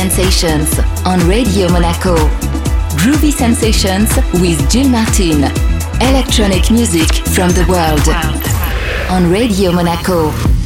Sensations on Radio Monaco. Groovy Sensations with Gil Martin. Electronic music from the world on Radio Monaco.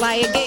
Let's again.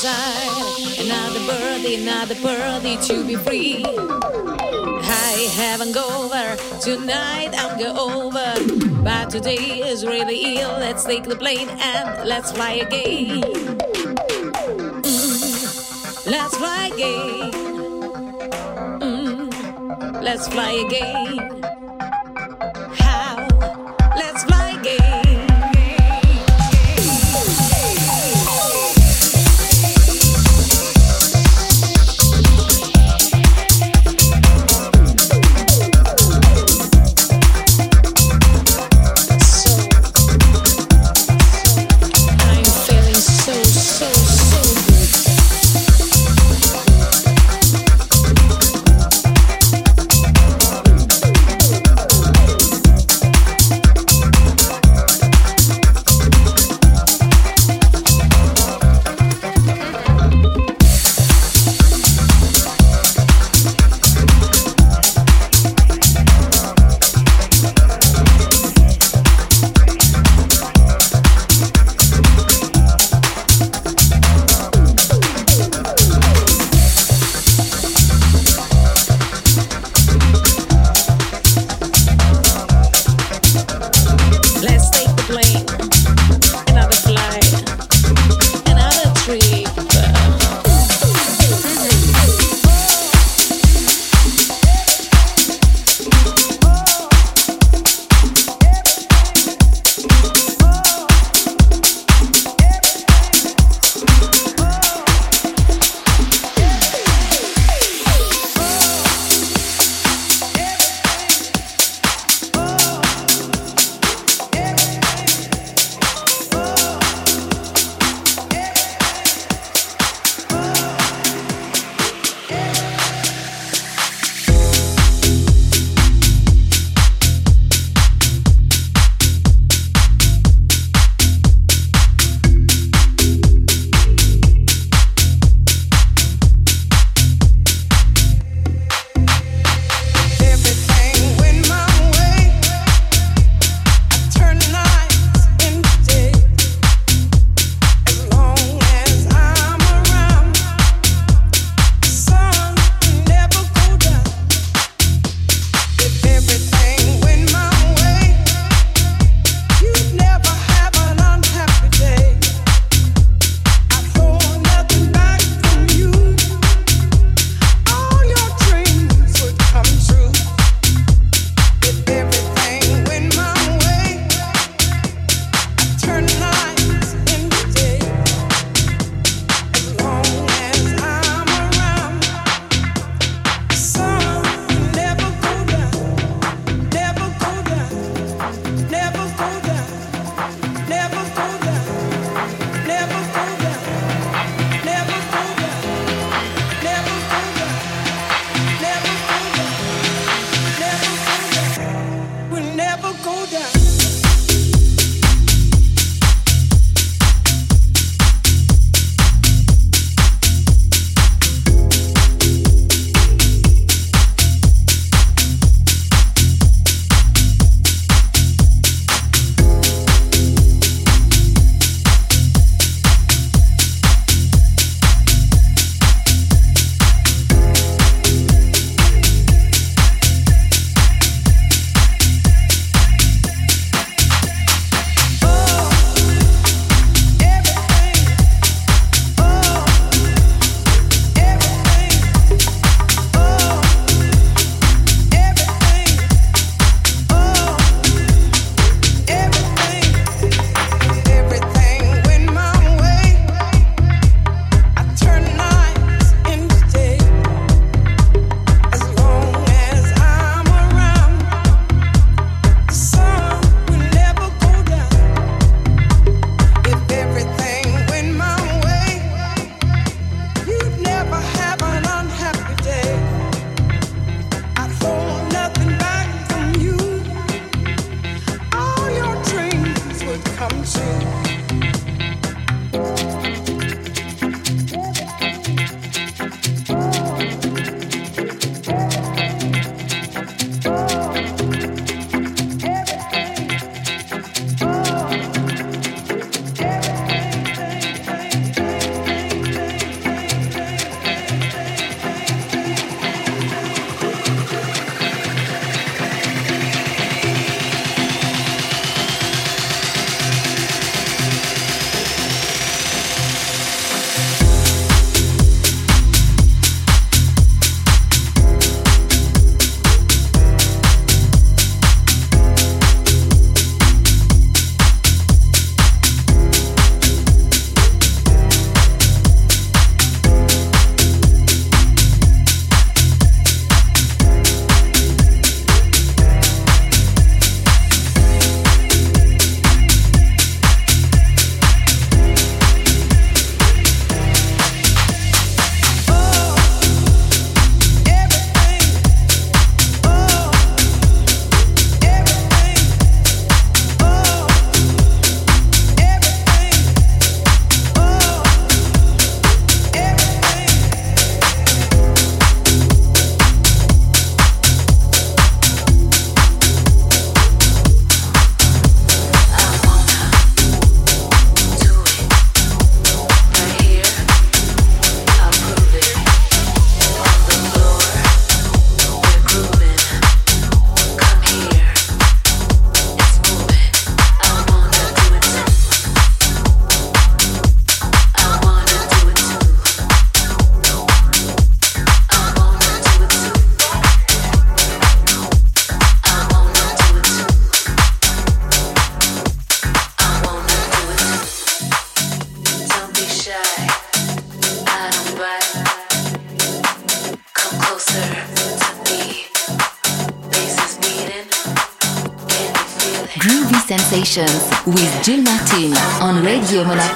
Inside. Another birdie, another birdie to be free. I haven't go over tonight. I'm go over, but today is really ill. Let's take the plane and let's fly again. Mm, let's fly again. Mm, let's fly again. On Radio Monaco.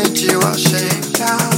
instante eu achei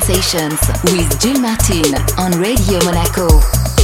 Sensations with Gil Martin on Radio Monaco.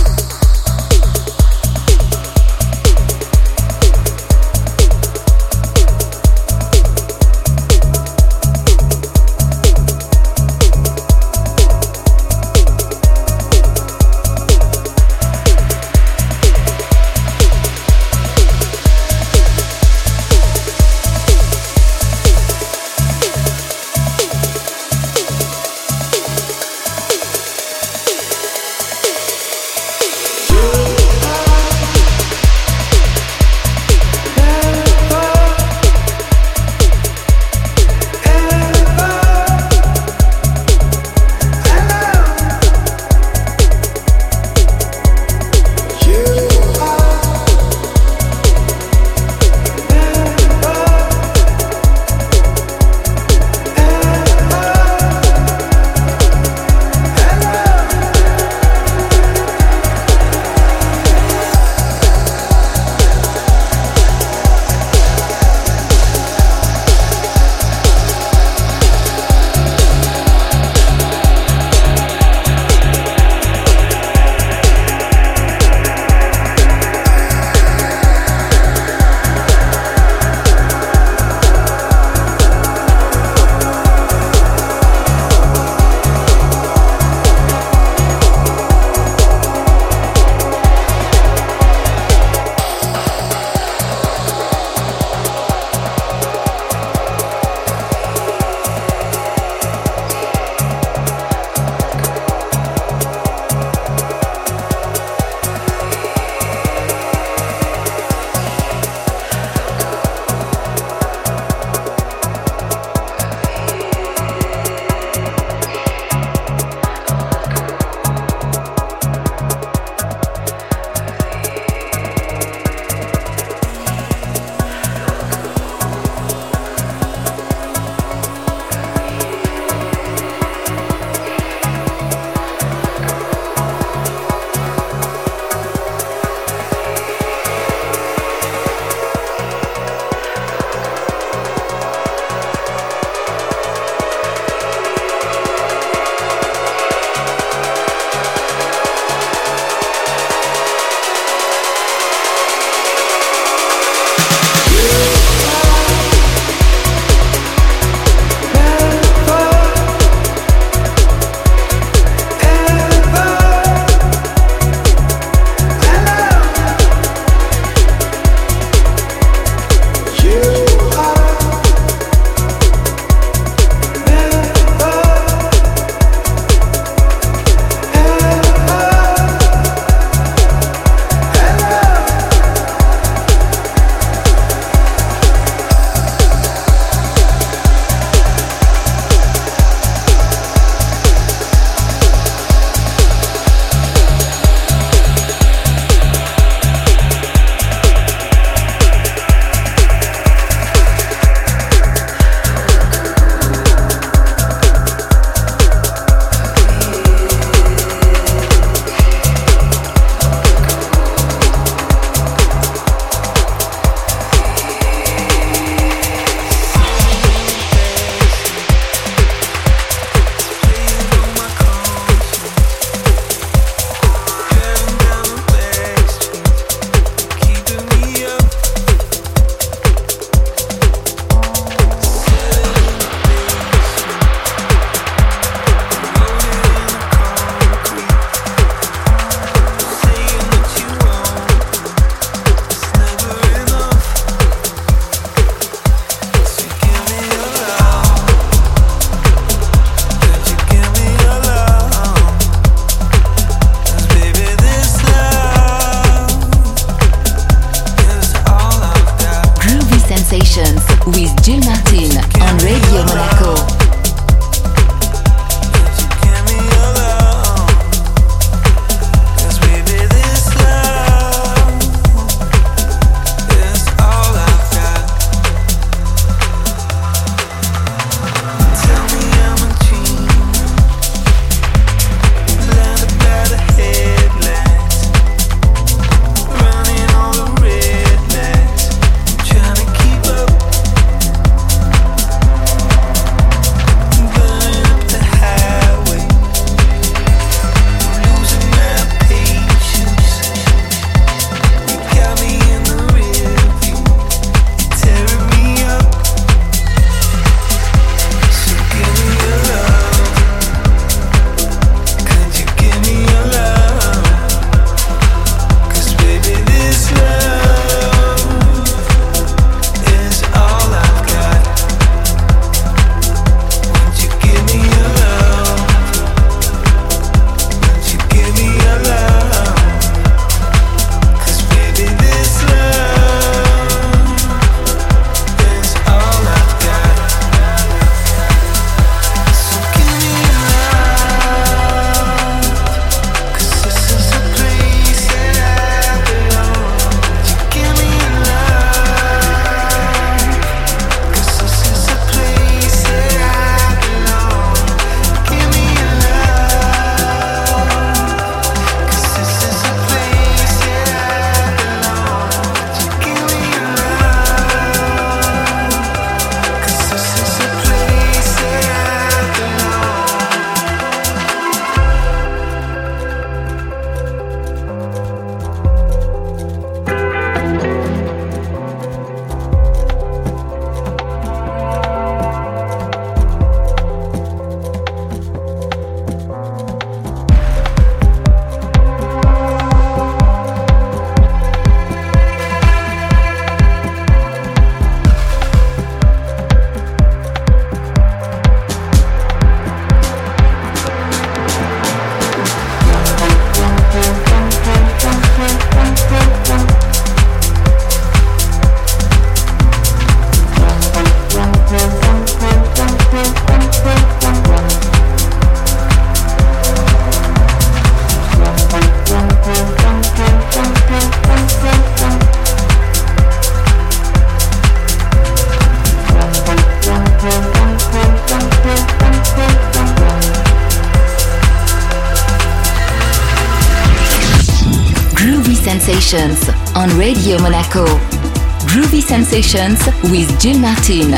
Sensations with Gil Martin.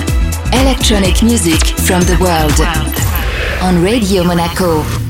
Electronic music from the world on Radio Monaco.